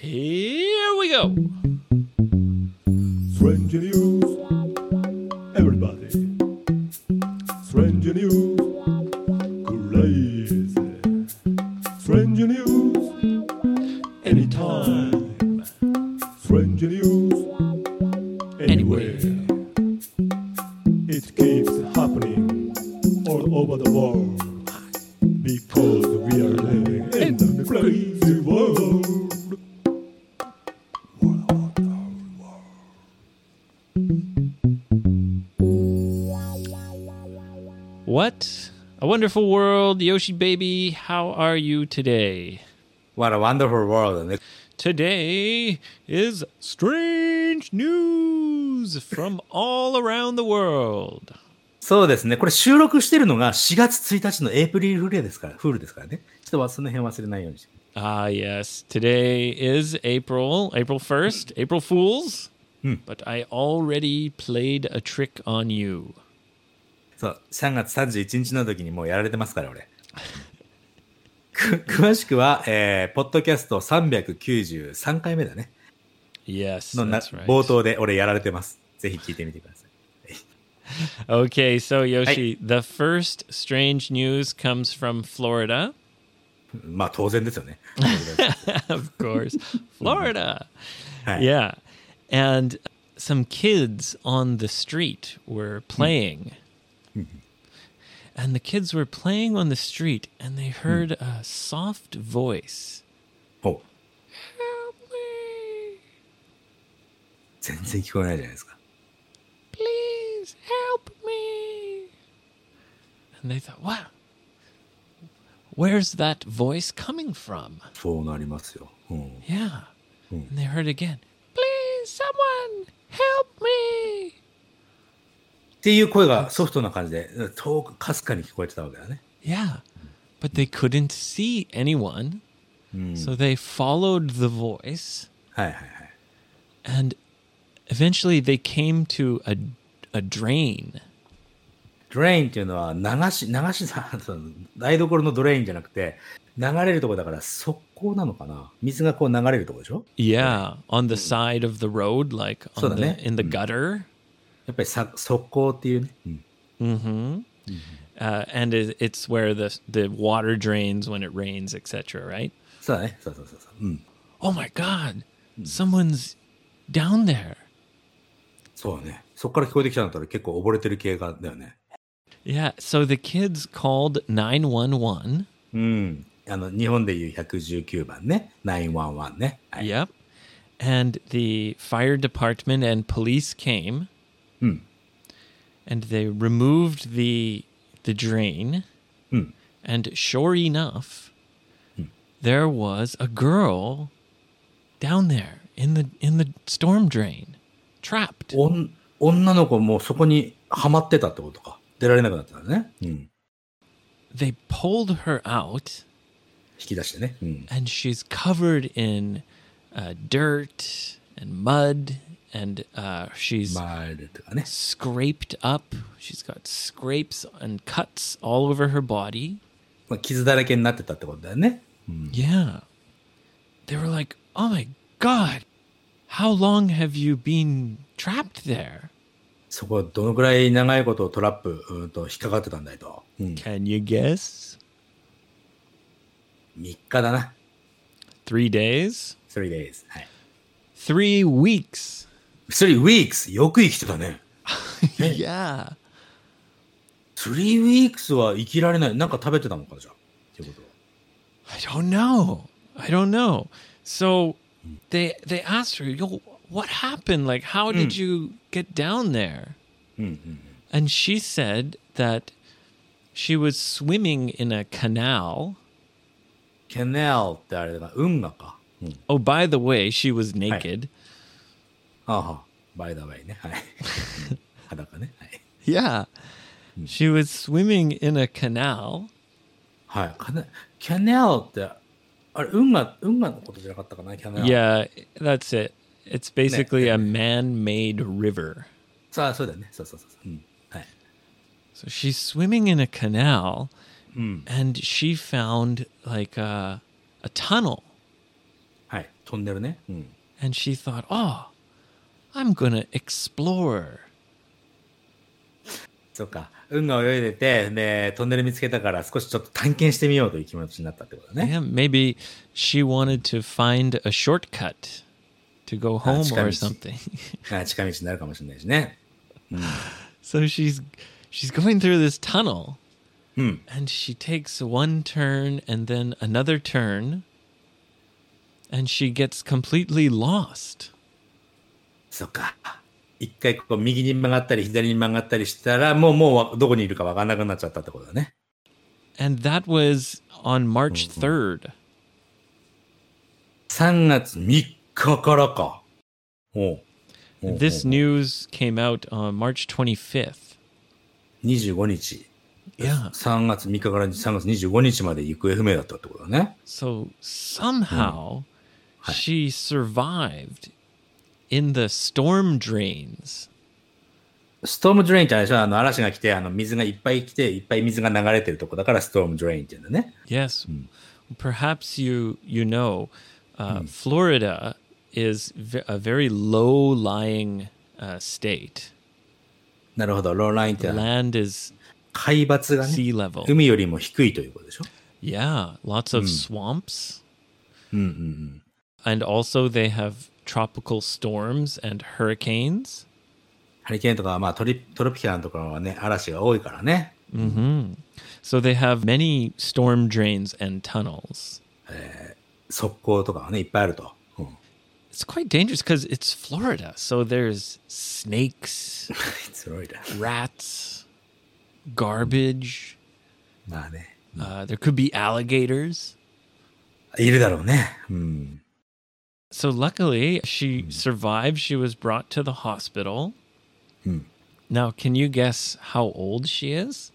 Here we go. Strange wonderful world, Yoshi baby. How are you today? What a wonderful world ね。 Today is strange news from all around the world. そうですね。これ収録してるのが4月1日のエイプリルフールですから、フールですからね。ちょっとその辺忘れないようにして。 Ah, yes. Today is April, April 1st, April Fools. But I already played a trick on you. そう、3月31日の時にもうやられてますから、俺。く詳しくは、えー、ポッドキャスト393回目だね。Yes, のな right. 冒頭で俺やられてます。ぜひ聞いてみてください。Okay, so Yoshi, the first strange news comes from Florida. まあ当然ですよね。of course, Florida. はい。Yeah. And some kids on the street were playing. And the kids were playing on the street and they heard a soft voice. お Help me. 全然聞こえないじゃないですか。 Please help me. And they thought, wow, where's that voice coming from? そうなりますよ。うん。 Yeah. And they heard again, please, someone help me. っていう声がソフトな感じで、遠くかすかに聞こえてたわけだね。Yeah. But they couldn't see anyone. So they followed the voice はいはいはい。and eventually they came to a, a drain. ドレインっていうのは流し、流しさ、その台所のドレインじゃなくて、流れるとこだから側溝なのかな水がこう流れるとこでしょ Yeah, on the side of the road, like on the in the gutter. やっぱりさ側溝っていうね。うん。 Uh, and it, it's where the the water drains when it rains, etc. Right? そうだね。そうそうそうそう。うん。 Oh my God! Someone's down there. そうだね。そこから聞こえてきたんだったら結構溺れてる系がだよね。 Yeah. So the kids called nine one one. うん。あの、日本でいう119番ね。911ね。はい。 Yep. And the fire department and police came. Hmm. And they removed the the drain. Hmm. And sure enough, there was a girl down there in the in the storm drain, trapped. おん女の子もそこにはまってたってことか。出られなくなったんだね。うん。 They pulled her out, 引き出してね。うん。 and she's covered in uh, dirt and mud, and uh, she'sまあ、とかね。 scraped up. She's got scrapes and cuts all over her body. まあ、傷だらけになってたってことだよね。 Yeah. They were like, oh my God, how long have you been trapped there? そこどのくらい長いことトラップうんと引っかかってたんだいと。うん。 Can you guess? 3日だな。 Three days? 3 days。はい。 Three weeks. three weeks よく生きてたね。ね yeah. Three weeks don't know. I don't know. So hmm. they they asked her, "Yo, what happened? Like, how did hmm. you get down there?" Hmm, and she said that she was swimming in a canal. Canal ってあれだな、運河か。Oh, by the way, she was naked. はい、はは uh-huh by the way ね。はい。裸ね。はい。 Yeah. She was swimming in a canal. はい。かな canal って、あれ、運河、運河のことじゃなかったかな ?canal。 Yeah, that's it. It's basically a man made river. さあ、そうだよね。そうそうそうそう。うん。はい。 So she's swimming in a canal and she found like a, a tunnel. はい。 トンネルね。うん。 And she thought, oh, I'm going to explore. そっか。運が泳いでて、で、トンネル見つけたから少しちょっと探検してみようという気持ちになったってことだね。 Yeah, maybe she wanted to find a shortcut to go home or 近道。 something. あ近道になるかもしれないしね。 so she's she's going through this tunnel うん。 and she takes one turn and then another turn and she gets completely lost. そっか。一回こう右に曲がったり左に曲がったりしたら、もうもうどこにいるか分かんなくなっちゃったってことだね。And that was on March 3rd. 3月3日からか。おうおう This news came out on March 25th. 25日。Yeah. 3月3日から3月25日まで行方不明だったってことだね。So somehow she survived in the storm drains. ストームドレインってあれでしょあの嵐が来て、あの水がいっぱい来て、いっぱい水が流れてるとこだからストームドレインって言うんだね。Yes. Perhaps you you know uh, Florida is a very low-lying uh, state. なるほど。ローラインって Land is 海抜がね、sea level. 海よりも低いということでしょ Yeah, lots of swamps. うんうんうん。And also they have tropical storms and hurricanes. ハリケーンとかはまあトリトロピカルなところはね、嵐が多いからね。 So they have many storm drains and tunnels. 側溝とかはね、いっぱいあると。うん、 It's quite dangerous because it's Florida. So there's snakes, すごいな。 rats, garbage. まあね。 Uh, there could be alligators. いるだろうね。うん。 So luckily, she survived. She was brought to the hospital. Now, can you guess how old she is?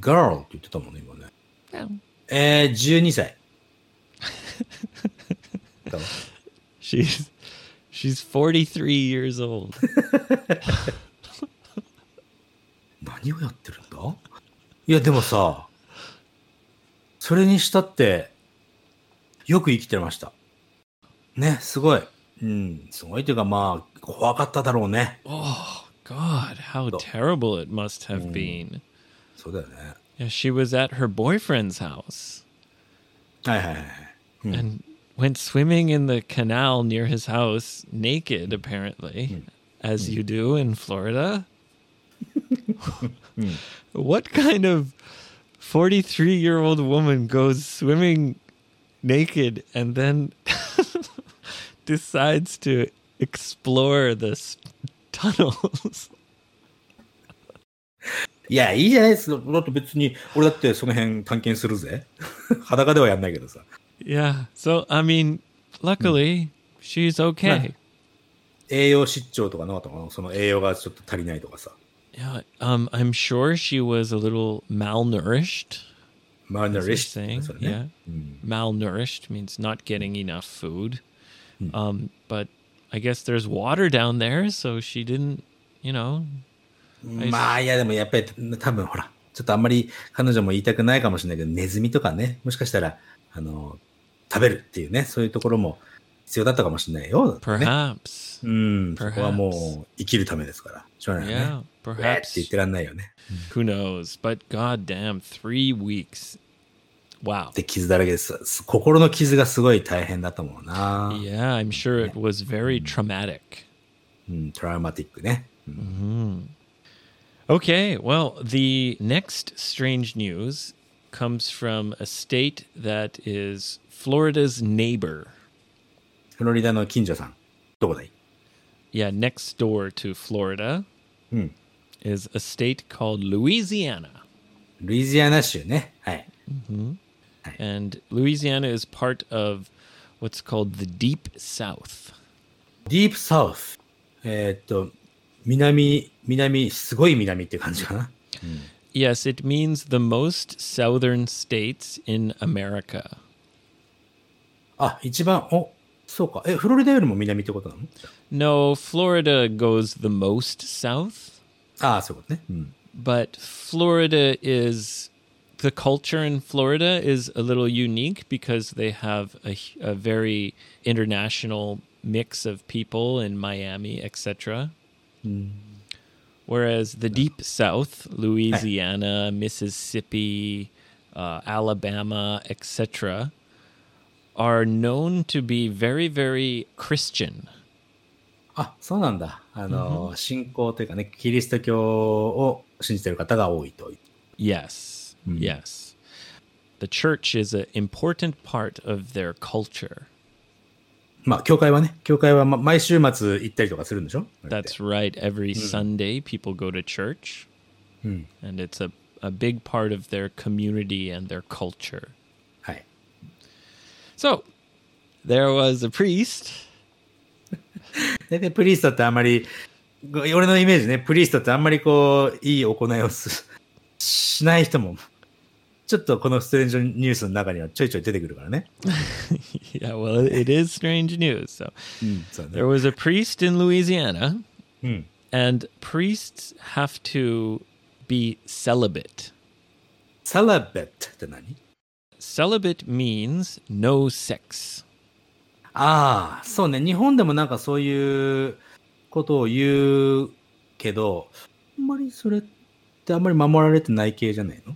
girl って言ってたもんね、今ね。 Yeah. えー、12歳。だわ She's she's 43 years old. 何をやってるんだいや、でもさ、それにしたって、よく生きてました。 ね、すごい。うん、すごいというかまあ、怖かっただろうね。 Oh God, how terrible it must have been. そうだよね。 Yeah, she was at her boyfriend's house はいはいはい。 and went swimming in the canal near his house naked, apparently, as you do in Florida. what kind of 43 year old woman goes swimming naked and then decides to explore the s- tunnels? いや、いいじゃないですか。だって別に、俺だってその辺探検するぜ。裸ではやんないけどさ。 yeah. So, I mean, luckily, she's okay. 栄養失調とかなかったかなその栄養がちょっと足りないとかさ。 Yeah, um, I'm sure she was a little malnourished. マルナ as リ they're シ saying, それ yeah. ね。 Malnourished means not getting enough food. Um, but I guess there's water down there, so she didn't, you know. まあ、いやでもやっぱり多分ほら、ちょっとあんまり彼女も言いたくないかもしれないけど、ネズミとかね、もしかしたら、あの、食べるっていうね、そういうところも必要だったかもしれないよ。Perhaps. うん、そこは Perhaps もう生きるためですから。しょうがないよ Yeah, ね。うえって言 perhaps. ってらんないよね。Who knows? But goddamn, three weeks. Wow. Yeah, I'm sure it was very traumatic. うん Traumatic mm-hmm. Okay, well, the next strange news comes from a state that is Florida's neighbor. フロリダの近所さん。どこだい Yeah, next door to Florida、うん、is a state called Louisiana. ルイジアナ州ね。はい。Mm-hmm. And Louisiana is part of what's called the Deep South. ディープサウス。えーっと、南、南、すごい南って感じかな。 Yes, it means the most southern states in America. あ、一番、お、そうか。え、フロリダよりも南ってことなの No, Florida goes the most south, ああ、そういうことね。うん。 but Florida is the culture in Florida is a little unique because they have a, h- a very international mix of people in Miami, etc. Whereas the deep South, Louisiana, Mississippi, uh, Alabama, etc., are known to be very, very Christian. あ、そうなんだ。あの、信仰というかね、キリスト教を信じてる方が多いとい Mm. Yes. The church is an important part of their culture. That's right. Every hmm. Sunday, people go to church. Hmm. And it's a, a big part of their community and their culture. So, there was a priest. 大体プリストってあんまり、俺のイメージね、プリストってあんまりこう、いい行いをすしない人もちょっとこのストレンジニュースの中にはちょいちょい出てくるからね。yeah, well, it is strange news. So, there。was a priest in Louisiana, うん。and priests have to be celibate. サラベットって何 Celibate means no sex. ああ、そうね。日本でもなんかそういうことを言うけど、あんまりそれってあんまり守られてない系じゃないの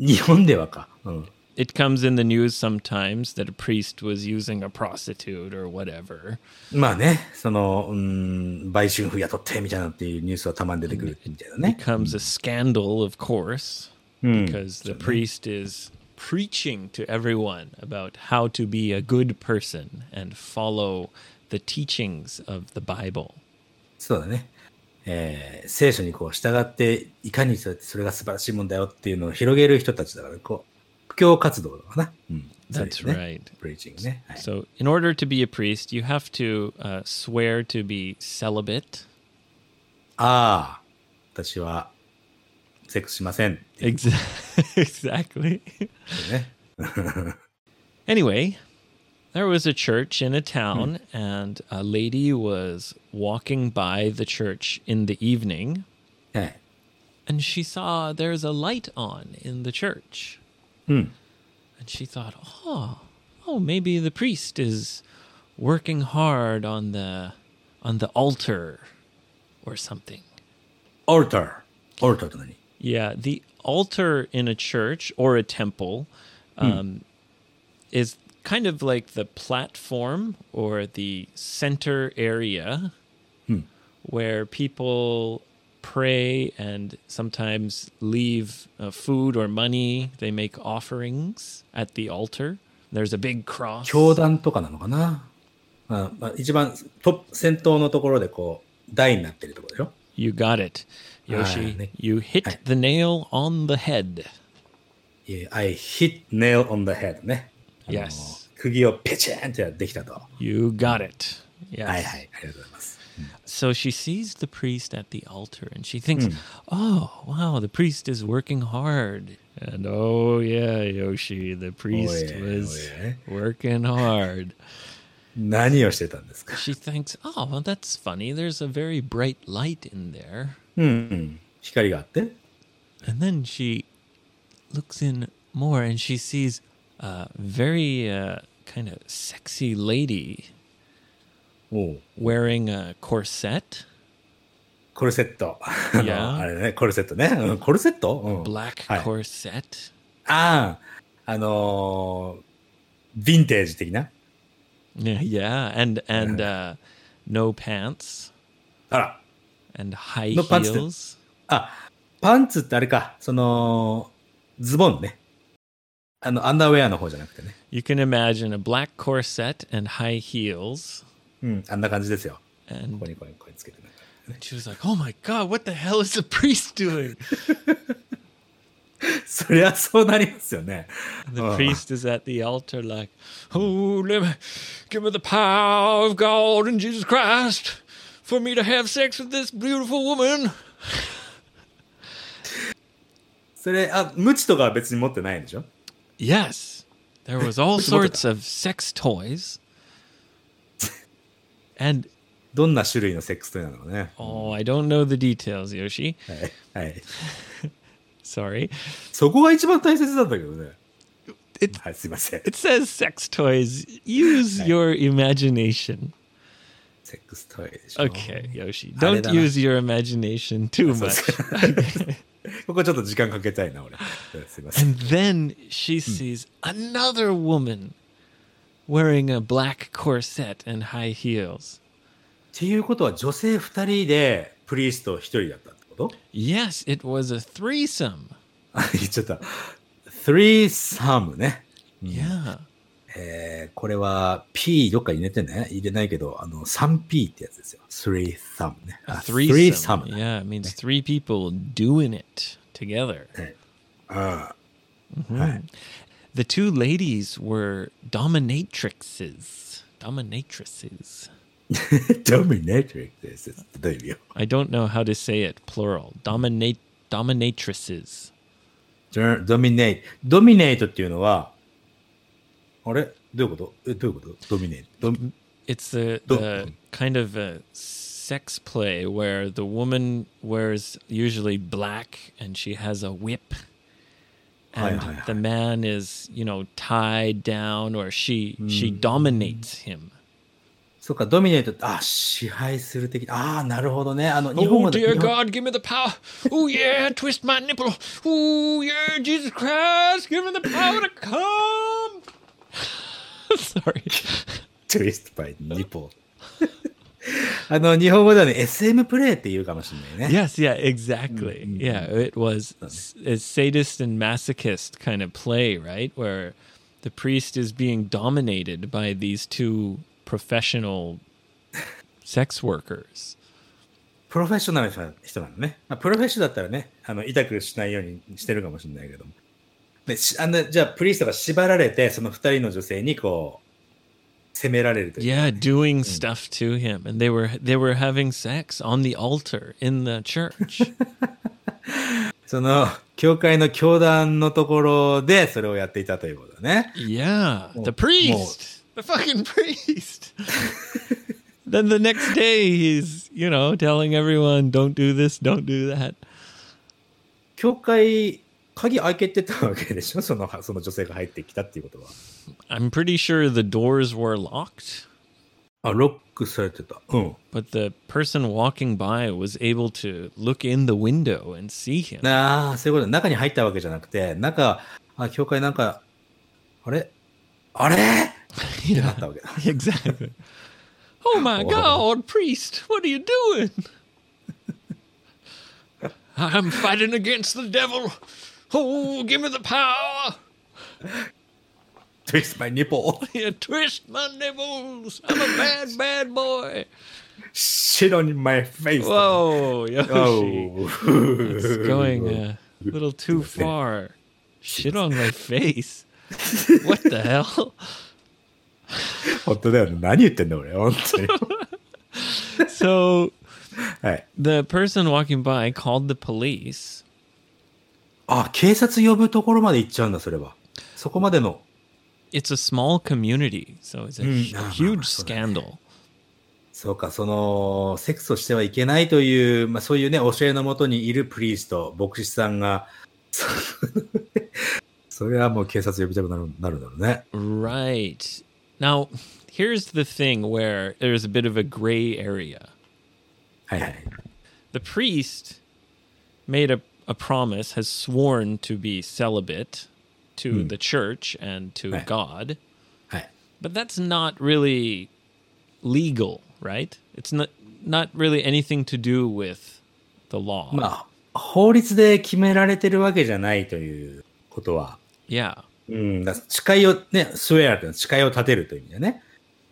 日本ではか。うん。 It comes in the news sometimes that a priest was using a prostitute or whatever. まあね、その、うん、売春婦雇ってみたいなっていうニュースはたまに出てくるみたいなね。 becomes a scandal, of course, うん。 because the priest is preaching to everyone about how to be a good person and follow the teachings of the Bible. そうだね。 えー聖書にこう従って、いかにそれそれが素晴らしいもんだよっていうのを広げる人たちだから、こう、布教活動だかな？うん。That's right. プリーチングね。はい、So, in order to be a priest, you have to uh, swear to be celibate. ああ、私は、セックスしません exactly. Anyway, there was a church in a town, hmm. and a lady was walking by the church in the evening. Eh. And she saw there's a light on in the church. Hmm. And she thought, oh, oh, maybe the priest is working hard on the on the altar or something. Altar. Altar. Yeah, the altar in a church or a temple hmm. um, hmm. is kind of like the platform or the center area where people pray and sometimes leave uh, food or money. They make offerings at the altar. There's a big cross. 教団とかなのかな、まあまあ、一番トップ、先頭のところでこう、台になってるところでしょ You got it. Yoshi, Nick. you hit the nail on the head. Yeah, I hit nail on the head ね。 あの Yes. 釘をペチンってできたと。 You got it. Yes. はいはい。ありがとうございます。 So she sees the priest at the altar and she thinks, oh, wow, the priest is working hard. And oh, yeah, Yoshi, the priest yeah, was oh, yeah. working hard. 何をしてたんですか She thinks, oh, well, that's funny. There's a very bright light in there. うん、うん。光があって。 And then she looks in more and she sees a very uh, kind of sexy lady おう wearing a corset, コルセット。あ Yeah. のあれね、コルセットね。うんコルセット、うん、black はい corset. ああ、あのー、ヴィンテージ的な。Yeah, yeah, and and uh, no pants あら。and high No pants then. heels. あ、パンツってあれか。その、ズボンね。あの、アンダーウェアの方じゃなくてね。 You can imagine a black corset and high heels. うん、あんな感じですよ。こ And こにこうこうつけてね。 she was like, "Oh my god, what the hell is the priest doing?" そりゃそうなりますよね。 The Oh. priest is at the altar, like, "Oh, let me give me the power of God and Jesus Christ for me to have sex with this beautiful woman." それ、あ、ムチとかは別に持ってないんでしょ Yes, there was all Which one was sorts of sex toys, and どんな種類のセックストイなのかね。 oh, I don't know the details, Yoshi. はい。はい。 Sorry. そこが一番大切なんだけどね。 It はい、すいません。 it says sex toys. Use your imagination. セックストイでしょ。 Okay, Yoshi. あれ Don't だな。 use your imagination too そう much. ここちょっと時間かけたいな、俺。すいません。And then she sees another woman wearing a black corset and high heels. っていうことは、女性二人でプリースト一人だったってこと Yes, it was a threesome. あ言っちゃった。three sum ね。Yeah. えー、これは P どっかに入れてね。入れないけど、あの、3P ってやつですよ。three sum ね。A あ threesome. threesome Yeah, it means three people doing it together. あ The two ladies were dominatrixes. Dominatrices. あ。dominatrix です。どういう意味よ。I don't know how to say it plural. Dominate dominatrices. dominate。ドミネートっていうのは、あれどういうことえ、どういうことドミネート。ド It's the, Do- the kind of a sex play where the woman wears usually black and she has a whip. Hi, And hi, hi. the man is, you know, tied down or she she dominates him. そうか、ドミネートって、あ、支配する的。ああ、なるほどね。あの、日本 Oh 語だ dear 日本 God, give me the power. Oh yeah, twist my nipple. Oh yeah, Jesus Christ, give me the power to come. Sorry. トゥイストバイニポあの、日本語ではね、SM プレイって言うかもしれないね。 Yes, yeah, exactly. Yeah, it was s- a sadist and masochist kind of play, right? Where the priest is being dominated by these two professional sex workers. プロフェッショナルな人なのね。まあ、プロフェッショナルだったらね、あの、痛くしないようにしてるかもしれないけども。 で、しあの、じゃあ、プリーストが縛られて、その二人の女性にこう、責められるという。Yeah, doing stuff to him, and they were they were having sex on the altar in the church. その、教会の教団のところで、それをやっていたということだね。yeah, the priest, the fucking priest. then the next day, he's you know telling everyone, "Don't do this, don't do that." 教会、鍵開けてたわけでしょその、その女性が入ってきたっていうことは。 I'm pretty sure the doors were locked, あ、ロックされてた。うん。 but the person walking by was able to look in the window and see him. ああ、そういうこと中に入ったわけじゃなくて、中、あ、教会なんか、あれあれってなったわけだ。 exactly. Oh my God, priest, what are you doing? I'm fighting against the devil. Oh, give me the power. twist my nipple. You twist my nipples. I'm a bad, bad boy. shit on my face. Whoa, Yoshi. Oh. It's going a little too far. Shit on my face. What the hell? 本当だよね。何言ってんだ俺。本当に。 So はい。 the person walking by called the police. あ、警察呼ぶところまで行っちゃうんだ、それは。そこまでの。It's a small community, so it's a Mm, hu- ah, huge ah, scandal. そうか、その、セックスをしてはいけないという、まあそういうね、教えのもとにいるプリースト、牧師さんが、そそれはもう警察呼びたくなるなるんだろうね。Right. Now, here's the thing where there's a bit of a gray area. はいはい。The priest made a, a promise, has sworn to be celibate to the church and to Right. God, はい。 but that's not really legal, right? It's not not really anything to do with the law. まあ、法律で決められてるわけじゃないということは、 Yeah, うん、だ誓いをね、スウェアっていうのは誓いを立てるという意味だね。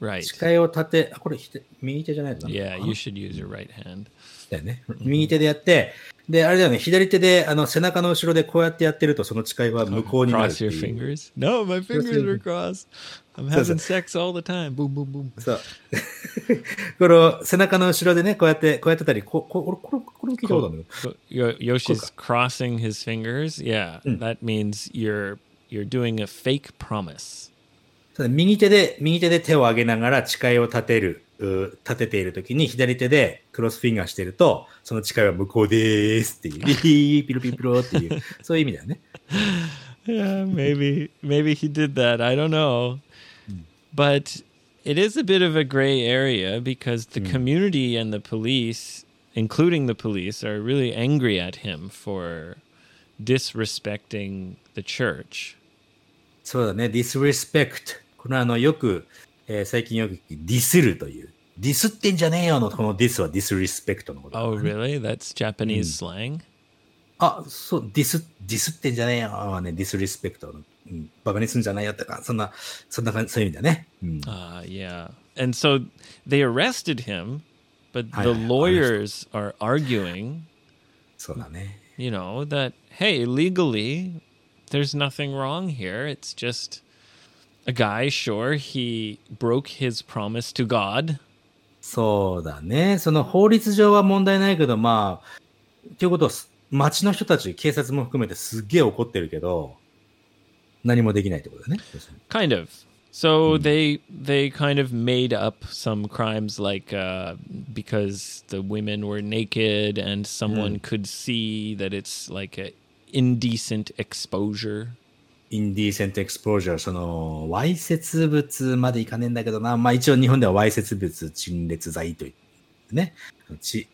right. 誓いを立て、あ、これひて右手じゃないのかな Yeah, you should use your right hand. だよね。右手でやって、 で、あれだよね、左手で、あの、背中の後ろでこうやってやってると、その誓いは無効になるっ Cross your う。fingers. No, my fingers are crossed. I'm having sex all the time. Boom, boom, boom. そう。この背中の後ろでね、こうやって、こうやってたり、こここれ、これ、これも聞いたことあるんだけど So, Yo- Yoshi's crossing his fingers. Yeah, that means you're you're doing a fake promise. 右手で、右手で手を上げながら誓いを立てるう立てているときに左手でクロスフィンガーしてると、その誓いは無効でーすっていう、ピロピロっていう、そういう意味だよね。Yeah, maybe maybe he did that. I don't know. But it is a bit of a gray area because the community and the police, including the police, are really angry at him for disrespecting the church. そうだね、disrespect。これはあの、よく、えー最近よくディスるという。ディスってんじゃねえよの、この dis は disrespect のことだから Oh, ね、really? That's Japanese slang? あ、そう、ディス、ディスってんじゃねえよはね、disrespect の。うん、バカにすんじゃないよってか、そんな、そんな感じ、そういう意味だね。うん。Uh, yeah. And so they arrested him, but the lawyers are arguing, そうだね。you know, that, hey, legally, there's nothing wrong here. It's just a guy, sure, he broke his promise to God. そうだね。その法律上は問題ないけど、まあ、ということは、町の人たち、警察も含めてすっげえ怒ってるけど、何もできないってことだね。要するに Kind of. So they they kind of made up some crimes like uh, because the women were naked and someone could see that it's like a indecent exposure. インディーセントエクスポージャー、その、わいせつ物までいかねえんだけどな。まあ一応日本ではわいせつ物陳列罪という、ね。ち、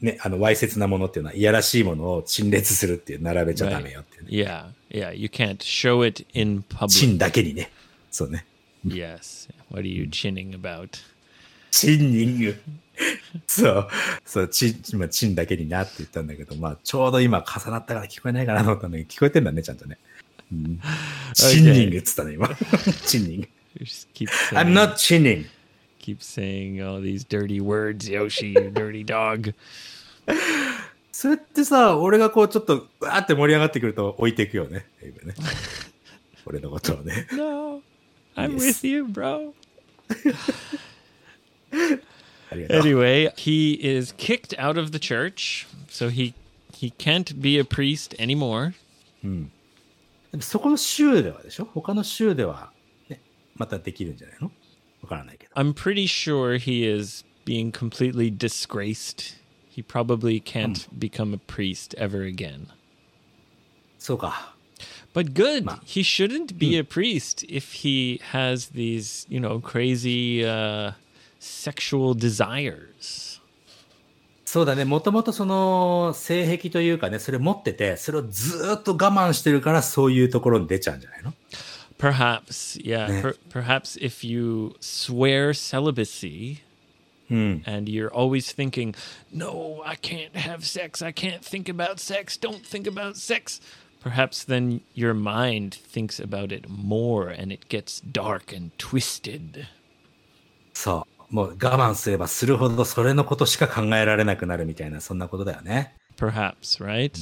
ね、あの、わいせつなものっていうのは、いやらしいものを陳列するっていう、並べちゃダメよっていうね。Yeah, yeah. You can't show it in public. だけにね。そうね。Yes. What are you chinning about? チンニング。そう。そう、チン、今、チンだけになって言ったんだけど、まあ、ちょうど今重なったから聞こえないかなと思ったんだけど、聞こえてんだね、ちゃんとね。うん、チンニングっつったね、今。チンニング。 You just keep I'm saying, not chinning. keep saying all these dirty words, Yoshi, you dirty dog. それってさ、俺がこうちょっと、わーって盛り上がってくると置いていくよね。エイブね俺のことをね。 No, I'm Yes. with you, bro. ありがとう。 Anyway, he is kicked out of the church, so he he can't be a priest anymore. でもそこの州ではでしょ他の州では、ね、またできるんじゃないのわからないけど。 I'm pretty sure he is being completely disgraced. He probably can't become a priest ever again. そうか。 But good. Ma- He shouldn't be a priest if he has these, you know, crazy uh, sexual desires. そうだね。もともとその性癖というかね、それ持ってて、それをずーっと我慢してるからそういうところに出ちゃうんじゃないの Perhaps, yeah. Per- perhaps if you swear celibacy うん。and you're always thinking, no, I can't have sex. I can't think about sex. Don't think about sex. Perhaps then your mind thinks about it more and it gets dark and twisted. そう。もう我慢すればするほどそれのことしか考えられなくなるみたいな、そんなことだよね。Perhaps, right?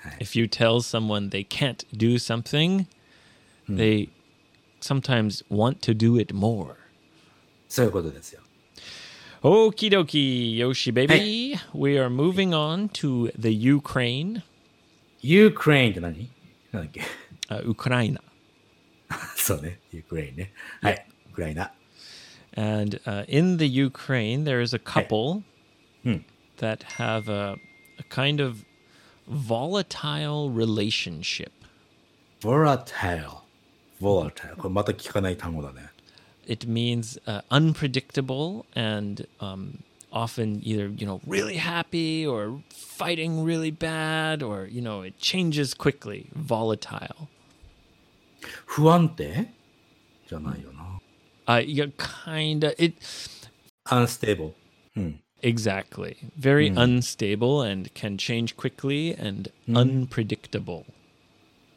Hi. If you tell someone they can't do something, they sometimes want to do it more. そういうことですよ。Okie dokie, Yoshi baby. We are moving on to the Ukraine, ユークレインって何なんだっけ uh, Ukraine. そうね。ユークレインね。はい。ウクライナ。And uh, in the Ukraine, there is a couple Hmm. that have a, a kind of volatile relationship. volatile。volatile。これまた聞かない単語だね。 It means uh, unpredictable and um, often either, you know, really happy or fighting really bad or, you know, it changes quickly. Volatile. 不安定じゃないよな。 Uh, yeah, kind of. It unstable。うん。 exactly very unstable and can change quickly and unpredictable.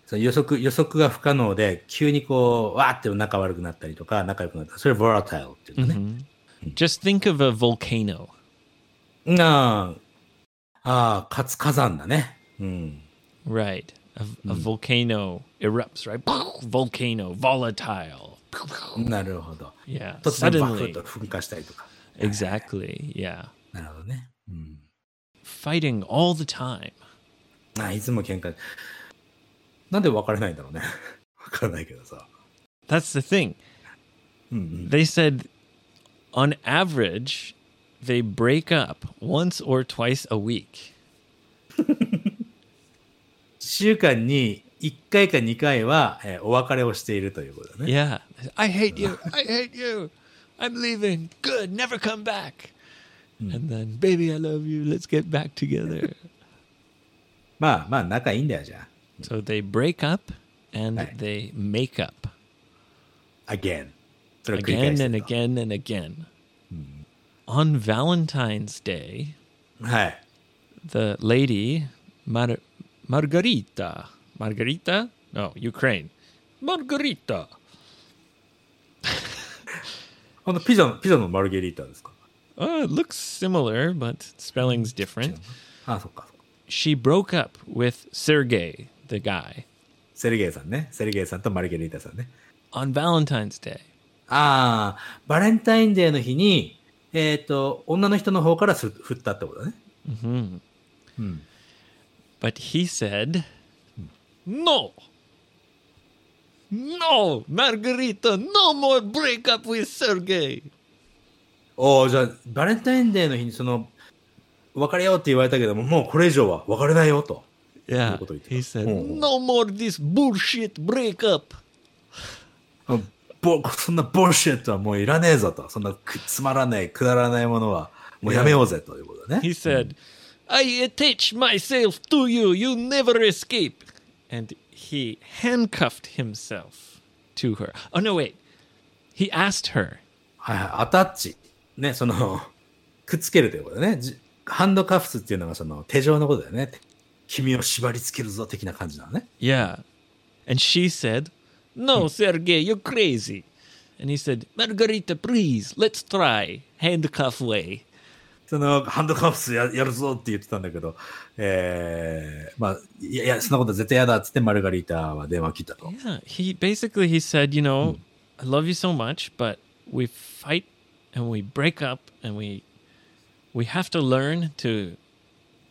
そう予測、予測が不可能で、急にこう、わーって仲悪くなったりとか、仲良くなったり。それ volatile っていうんだね。 Just think of a volcano. ああ、ああ、かつ火山だね。うん。 Right. A, a volcano erupts, right? volcano, volatile. なるほど。 Yeah. 突然バフ Suddenly. ッと噴火したりとか。 Exactly. Yeah. なるほどね。うん。 Fighting all the time. あいつも喧嘩。なんで別れないんだろうね。わからないけどさ。 That's the thing. うんうん。 They said on average, they break up once or twice a week. 1週間に 1回か2回は、えーお別れをしているということだね。Yeah. I hate you. I hate you. I'm leaving. Good. Never come back. And then, baby, I love you. Let's get back together. まあまあ仲いいんだよじゃ so they break up and Right. they make up あ。again。again and again and again. On Valentine's Day, はい。the lady, Mar- Margarita, Margarita? No, Ukraine. Margarita. このピザの、ピザのマルゲリータですか Uh, it looks similar, but spelling's different. あそっかそっか。 She broke up with Sergey, the guy, セルゲイさんね。セルゲイさんとマルゲリータさんね。 on Valentine's Day. ああ、バレンタインデーの日に、えっ、と、女の人の方からす振ったってことだね。 But he said, No! No, Margarita, no more break up with Sergey. おおじゃあ、バレンタインデーの日にその、別れようって言われたけども、もうこれ以上は別れないよと。Yeah. He said, Oh. No more this bullshit breakup. ぼそんなボルシェットはもういらねえぞと。そんなくつまらない、くだらないものはもうやめようぜということだね。He said, I attach myself to you. You never escape. And he handcuffed himself to her. Oh, no, wait. He asked her, はいはい、アタッチ。ね、その、くっつけるということだね。じハンドカフスっていうのがその手錠のことだよね。君を縛り付けるぞ的な感じなのね。 Yeah. And she said, No, Sergey, you're crazy. And he said, Margarita, please, let's try. Handcuff way. その、ハンドカフスややるぞって言ってたんだけど、えー、まあ、いや、いや、そんなこと絶対嫌だっつってマルガリータは電話切ったと。Yeah. He basically he said, you know, I love you so much, but we fight and we break up and we we have to learn to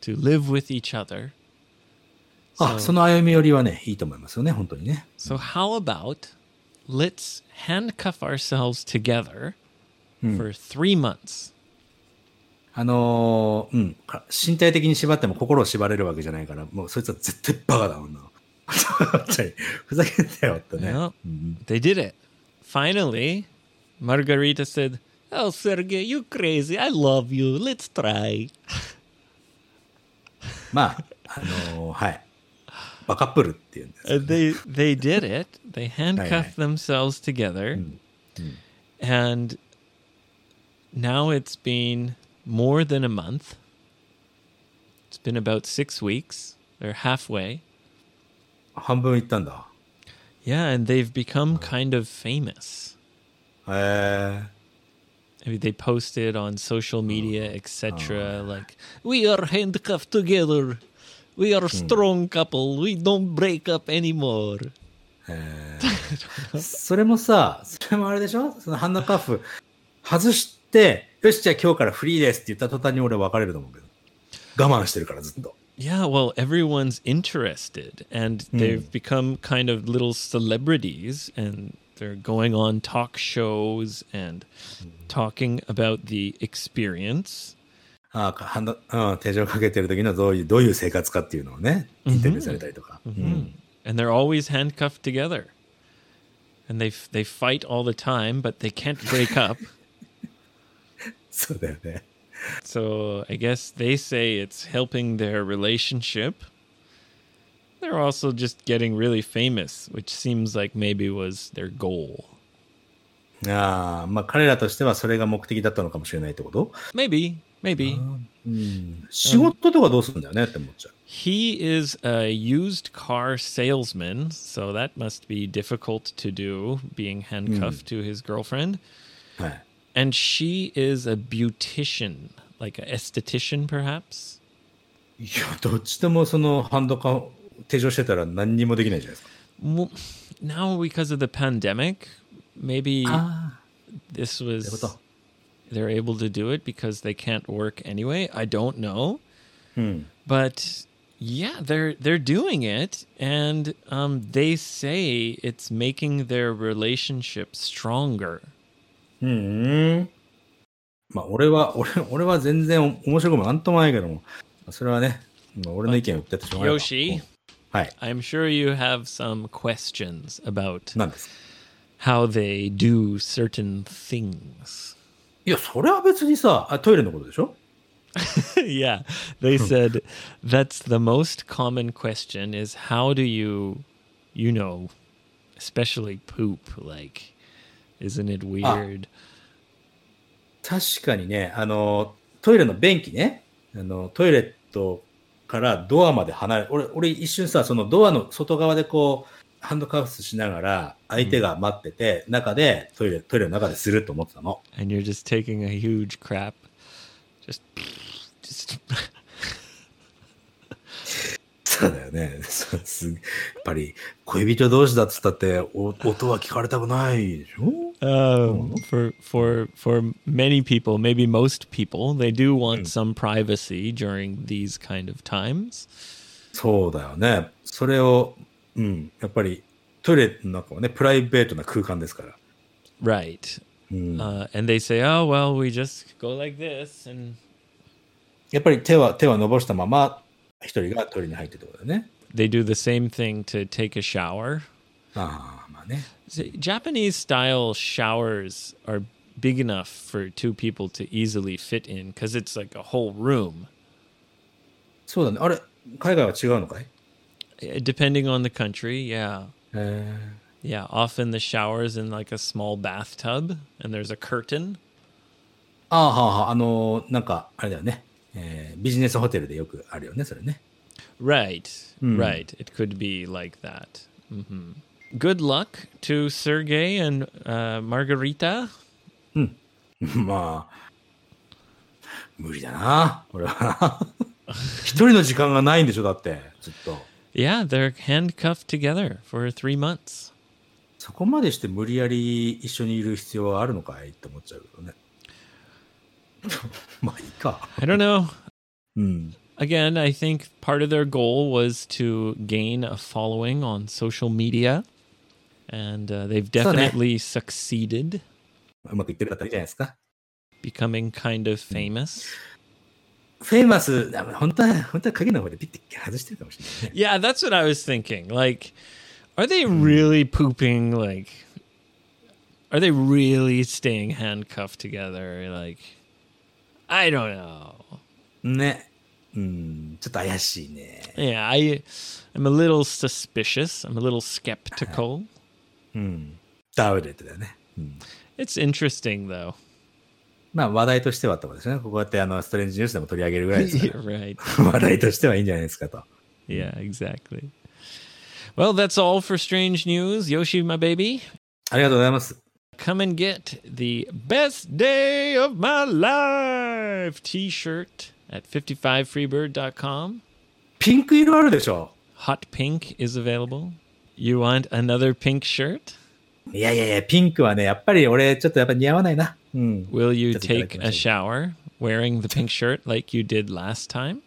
to live with each other. あ、その歩み寄りはね、いいと思いますよね、本当にね。So how about let's handcuff ourselves together for 3 months. あのーうん、か身体的に縛っても心を縛れるわけじゃないから、もうそいつは絶対バカだもんな。ふざけんなよってね。Yeah. They did it. Finally, Margarita said, "Oh, Sergey, you crazy. I love you. Let's try." まあ、あのーはい。バカップルっていうんです。And they they did it. They handcuffed themselves together, and now it's been more than a month. It's been about six weeks. They're halfway. 半分いったんだ。 Yeah, and they've become kind of famous. へえ I mean, they posted on social media, etc. Like, we are handcuffed together. We are a strong couple. We don't break up anymore. それもさ、それもあれでしょそのハンドカフ外して、 よし、じゃあ今日からフリーですって言った途端に俺別れると思うけど。我慢してるからずっと。 Yeah, well, everyone's interested, and they've become kind of little celebrities, and they're going on talk shows and talking about the experience. ああ、ハンド、うん、手錠かけてる時のどういう、どういう生活かっていうのをね、インタビューされたりとか。うん and they're always handcuffed together. And they f- they fight all the time, but they can't break up. そうだよね。 So I guess they say it's helping their relationship. They're also just getting really famous, which seems like maybe was their goal. ああ、まあ彼らとしてはそれが目的だったのかもしれないってこと Maybe, maybe. 仕事とかどうするんだよねって思っちゃう。 He is a used car salesman, so that must be difficult to do, being handcuffed to his girlfriend. はい。 And she is a beautician, like an esthetician, perhaps. いや、どっちともそのハンドカ手錠してたら何にもできないじゃないですか。 Well, now, because of the pandemic, maybe あ this あ、ってこ was と。 they're able to do it because they can't work anyway. I don't know, うん。 but yeah, they're they're doing it, and um, they say it's making their relationship stronger. うん。まあ、俺は、俺、俺は全然面白くもなんともないけども、それはね、まあ、俺の意見を言ってやってしょうがないわ。Yoshi, はい。I'm sure you have some questions about なんですか how they do certain things. いや、それは別にさ、あトイレのことでしょ yeah, they said that's the most common question is how do you, you know, especially poop? Like, isn't it weird? 確かにね、あの、トイレの便器ね、あの、トイレットからドアまで離れ、俺、俺一瞬さ、そのドアの外側でこう、ハンドカフスしながら、相手が待ってて、中で、トイレ、トイレの中ですると思ってたの。And you're just taking a huge crap, just, just. そうだよね。やっぱり、恋人同士だっつったって、お音は聞かれたくないでしょ Um, for for for many people, maybe most people, they do want some privacy during these kind of times. そうだよね。それを、うん、やっぱり、トイレの中はね、プライベートな空間ですから。Right. うん、Uh, and they say, "Oh well, we just go like this," and やっぱり手は、手は伸ばしたまま、一人がトイレに入ってってことだよね。 they do the same thing to take a shower. ああ、まあね。 See, Japanese style showers are big enough for two people to easily fit in because it's like a whole room. そうだね。あれ、海外は違うのかい Uh, Depending on the country, yeah. え Yeah, often the shower's in like a small bathtub and there's a curtain. ああ、はあ、はあ、あのーなんか、あれだよね。 えービジネスホテルでよくあるよね、それね。Right, right. It could be like that. hmm Good luck to Sergey and uh, Margarita. まあ、無理だな、俺は。一人の時間がないんでしょ、だって、ずっと。Yeah, they're handcuffed together for three months. そこまでして無理やり一緒にいる必要はあるのかいって思っちゃうけどね。まあいいか。 I don't know. うん。 Again, I think part of their goal was to gain a following on social media, and uh, they've So, ne- definitely succeeded, うまくいってるかったらいいじゃないですか。 becoming kind of famous. フェイマス、あ本当は、本当は影の方でピッて外してるかもしれないね。 Yeah, that's what I was thinking. Like, are they really pooping? Like, are they really staying handcuffed together? Like, I don't know. ね。うん、ちょっと怪しいね。 Yeah, I, I'm a little suspicious. I'm a little skeptical. うん。ダウレットだよね。うん。 It's interesting though. まあ話題としてはってことですね。こうやってあの、ストレンジニュースでも取り上げるぐらいですか Yeah, right. ら。話題としてはいいんじゃないですかと。 Yeah, exactly. Well, that's all for strange news. Yoshi, my baby, ありがとうございます。 come and get the best day of my life t-shirt at 55freebird.com. ピンク色あるでしょ Hot pink is available. You want another pink shirt? いやいやいや、ピンクはね、やっぱり俺、ちょっとやっぱ似合わないな。うん。 Will you ちょっといただ take きま a しょ shower wearing the pink shirt like you did last time?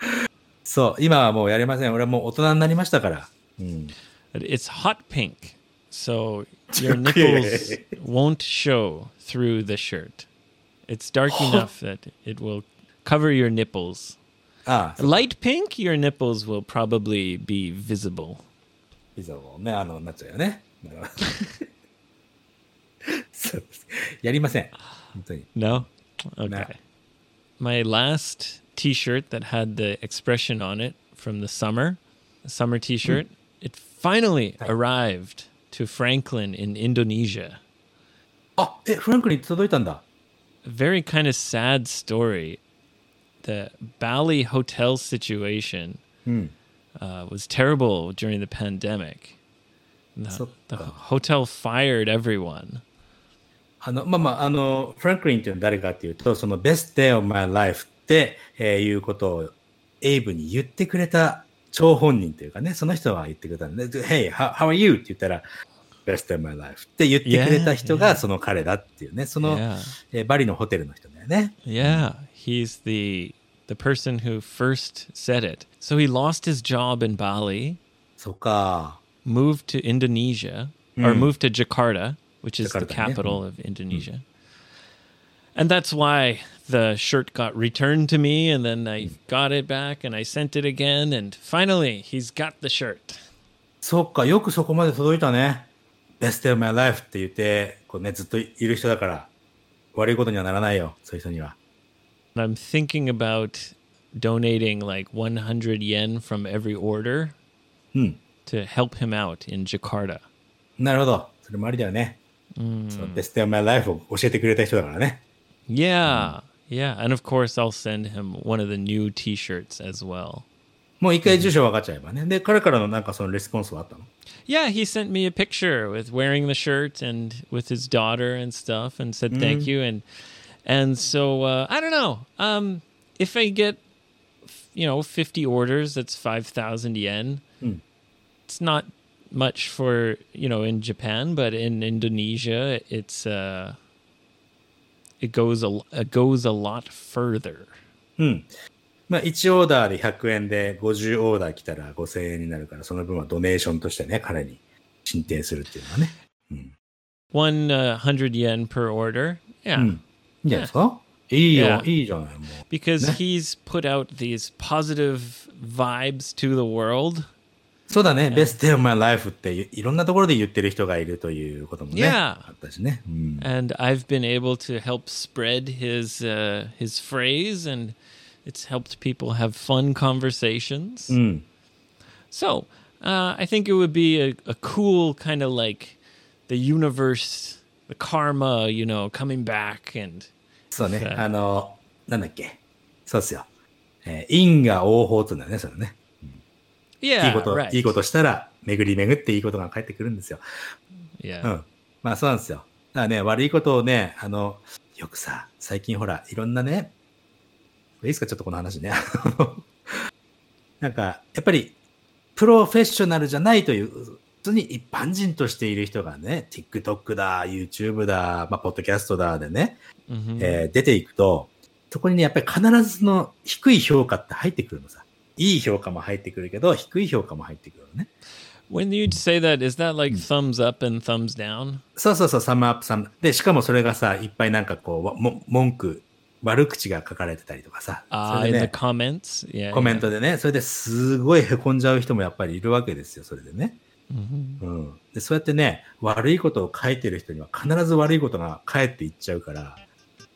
そう、今はもうやりません。俺はもう大人になりましたから。うん。 But It's hot pink, so your nipples won't show through the shirt. It's dark enough that it will cover your nipples. ああ、 Light pink, your nipples will probably be visible. ピザをね、あの、なっちゃうよね。だからそうです。やりません。本当に。 No? Okay. No. My last t shirt that had the expression on it from the summer, a summer t shirt, it finally arrived to Franklin in Indonesia. あ、え、フランクリン届いたんだ。 A very kind of sad story. The Bali hotel situation うん。 uh, was terrible during the pandemic. The, So- the hotel fired everyone. あの、まあまあ、あの、フランクリンっていうのは誰かっていうと、その best day of my life って、えーいうことをエイブに言ってくれた 張本人というかね、その人は言ってくれたんで、で Hey, how, how are you? って言ったら、best day of my life って言ってくれた人 Yeah, が yeah. その彼だっていうね、その、 Yeah. えーバリのホテルの人だよね。 Yeah, he's the the person who first said it. So he lost his job in Bali, そっか。 moved to Indonesia or Mm. moved to Jakarta, which is the Jakarta, yeah. capital of Indonesia. And that's why the shirt got returned to me, and then I got it back and I sent it again, and finally he's got the shirt. そっか、よくそこまで届いたね。Best of my life って言って、こうね、ずっといる人だから、悪いことにはならないよ、そういう人には。 I'm thinking about donating like 100 yen from every order うん。 to help him out in Jakarta. なるほど。それもありだよね。その Best of my life を教えてくれた人だからね。 Yeah, yeah. And of course, I'll send him one of the new t shirts as well. もう一回住所分かっちゃえばね。で、彼からのなんかそのレスポンスはあったの Yeah, he sent me a picture with wearing the shirt and with his daughter and stuff and said thank you and and so uh, I don't know. Um if I get f- you know 50 orders that's 5000 yen. It's not much for, you know, in Japan, but in Indonesia it's uh it goes a it goes a lot further. うん。まあ、1オーダーで100円で50オーダー来たら5000円になるから、その分はドネーションとしてね、彼に進呈するっていうのはね。 One uh, 100 yen per order. Yeah. うん。いいんじゃないですかいいよ、 Yeah. いいじゃない、もう。 because Ne? he's put out these positive vibes to the world. そうだね、Best Day of My Life っていいろんなところで言ってる人がいるということもね。Yeah. あったしね。うん。And I've been able to help spread his uh, his phrase, and it's helped people have fun conversations. うん。So uh, I think it would be a, a cool kind of like the universe, the karma, you know, coming back and そうねあの、なんだっけ。そうっすよ。えー因果応報って言うんだよね、それね。いい yeah, こと、right, いいことしたら、巡り巡っていいことが返ってくるんですよ。yeah, うん。まあそうなんですよ。だからね、悪いことをね、あの、よくさ、最近ほら、いろんなね、いいですか、ちょっとこの話ね。なんか、やっぱり、プロフェッショナルじゃないという、普通に一般人としている人がね、TikTok だ、YouTube だ、まあ、ポッドキャストだでね、Mhm. えー出ていくと、そこにね、やっぱり必ずの低い評価って入ってくるのさ。いい評価も入ってくるけど、低い評価も入ってくるのね。When you say that, is that like thumbs up and thumbs down? そうそうそう、サムアップサム。で、しかもそれがさ、いっぱいなんかこう、わも文句、悪口が書かれてたりとかさ。Uh, それ in で the ね、comments, yeah. コメ.ントでね、それですごい凹んじゃう人もやっぱりいるわけですよ、それでね。うん。で、そうやってね、悪いことを書いてる人には必ず悪いことが返っていっちゃうから、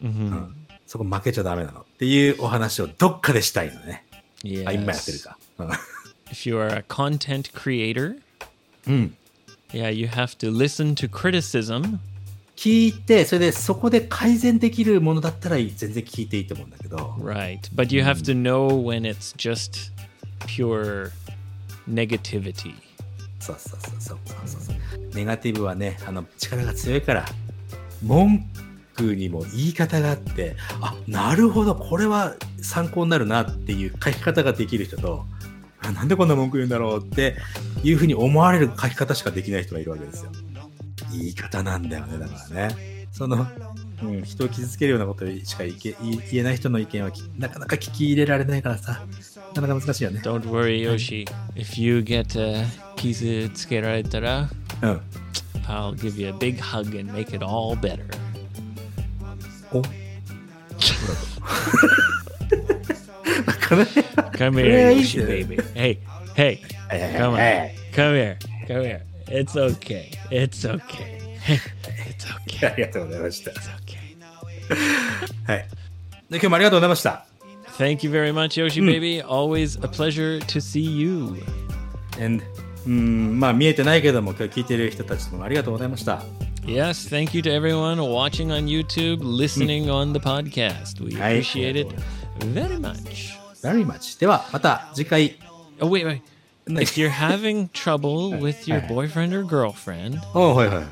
Mhm. うん。そこ負けちゃダメなのっていうお話をどっかでしたいのね。Yes. あ、今やってるか。If you are a content creator, うん。yeah, you have to listen to criticism 聞いて、それでそこで改善できるものだったら全然聞いていいと思うんだけど、Right. But you have to know when it's just pure negativity. そうそうそうそうそうそう。ネガティブはね、あの、力が強いから、文句にも言い方があって、あ、なるほど、これは参考になるなっていう書き方ができる人と、あなんでこんな文句言うんだろうっていうふうに思われる書き方しかできない人がいるわけですよ。言い方なんだよね、だからね。その、うん、人を傷つけるようなことしか言えない人の意見はきなかなか聞き入れられないからさ、なかなか難しいよね。Don't worry, Yoshi. If you get uh, kizu tsukeraretara, うん。I'll give you a big hug and make it all better. おなかなか Come here, Crazy. Yoshi baby. Hey, hey, come on. Hey. Come here. Come here. It's okay. It's okay. It's あ okay. りがとうございました。It's okay. はい。で今日もありがとうございました。Thank you very much, Yoshi baby. Always a pleasure to see you. And うん、まあ見えてないけども、今日聞いてる人たちもありがとうございました。Yes, thank you to everyone watching on YouTube, listening on the podcast. We Hi. appreciate it very much. very much. では、また次回。 Oh, wait, wait. ね If you're having trouble with your boyfriend or girlfriend, おはいはい。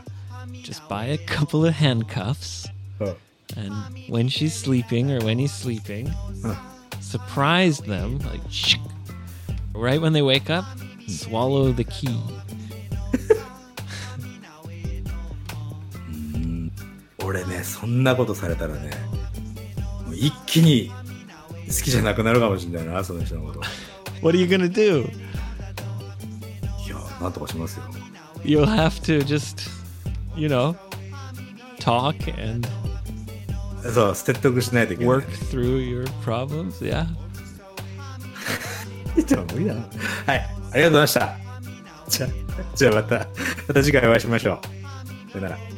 just buy a couple of handcuffs. うん And when she's sleeping or when he's sleeping, surprise them like shh. right when they wake up, swallow the key. 俺ね、そんなことされたらね、もう一気に好きじゃなくなるかもしれないな、その人のこと。What are you gonna do? いや、なんとかしますよ。You'll have to just, you know, talk and そう、説得しないといけない。work through your problems. Yeah. でも無理だな。はい。ありがとうございました。じゃあ、じゃあまた、また次回お会いしましょう。さよなら。